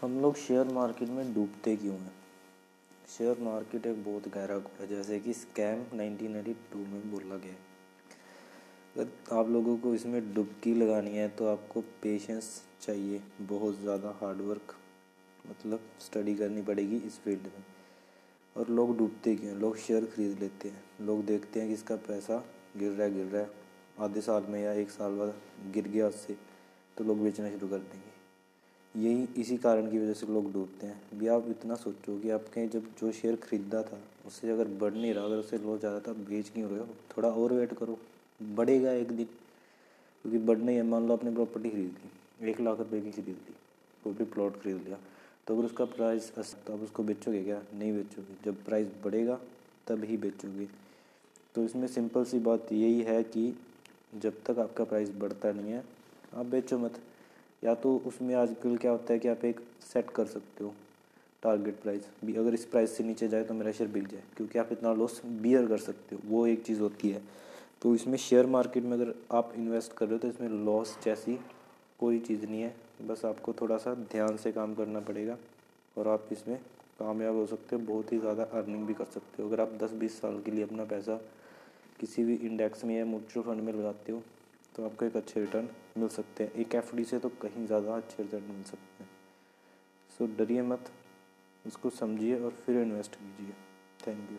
हम लोग share market में डूबते क्यों हैं? शेयर मार्केट एक बहुत गहरा है, जैसे कि स्कैम 1992 में बोला गया अगर आप लोगों को इसमें डुबकी लगानी है तो आपको पेशेंस चाहिए, बहुत ज़्यादा हार्डवर्क मतलब स्टडी करनी पड़ेगी इस फ़ील्ड में। और लोग डूबते क्यों लोग शेयर खरीद लेते हैं। लोग देखते हैं कि इसका पैसा गिर रहा है, गिर रहा है। आधे साल में या एक साल बाद गिर गया उससे तो लोग बेचना शुरू कर देंगे। यही इसी कारण की वजह से लोग डूबते हैं। भी आप इतना सोचो कि आपके जब जो शेयर खरीदा था, उससे अगर बढ़ नहीं रहा, अगर उससे लॉस ज़्यादा था बेच क्यों रहे हो? थोड़ा और वेट करो। बढ़ेगा एक दिन, क्योंकि बढ़ना ही है मान लो आपने प्रॉपर्टी खरीद ली, एक लाख रुपए की खरीद ली, कोई भी प्लॉट खरीद लिया तो अगर उसका प्राइस तो आप उसको बेचोगे क्या? नहीं बेचोगे। जब प्राइस बढ़ेगा, तब ही बेचोगे। तो इसमें सिंपल सी बात यही है कि जब तक आपका प्राइस बढ़ता नहीं है, आप बेचो मत। या तो उसमें आजकल क्या होता है कि आप एक सेट कर सकते हो टारगेट प्राइस भी। अगर इस प्राइस से नीचे जाए तो मेरा शेयर बिक जाए, क्योंकि आप इतना लॉस बियर कर सकते हो। वो एक चीज़ होती है। तो इसमें शेयर मार्केट में अगर आप इन्वेस्ट कर रहे हो तो इसमें लॉस जैसी कोई चीज़ नहीं है। बस आपको थोड़ा सा ध्यान से काम करना पड़ेगा और आप इसमें कामयाब हो सकते हो, बहुत ही ज़्यादा अर्निंग भी कर सकते हो। अगर आप दस बीस साल के लिए अपना पैसा किसी भी इंडेक्स में या म्यूचुअल फंड में लगाते हो तो आपको एक अच्छे रिटर्न मिल सकते हैं। एक एफडी से तो कहीं ज़्यादा अच्छे रिटर्न मिल सकते हैं। सो डरिए मत, उसको समझिए और फिर इन्वेस्ट कीजिए। Thank you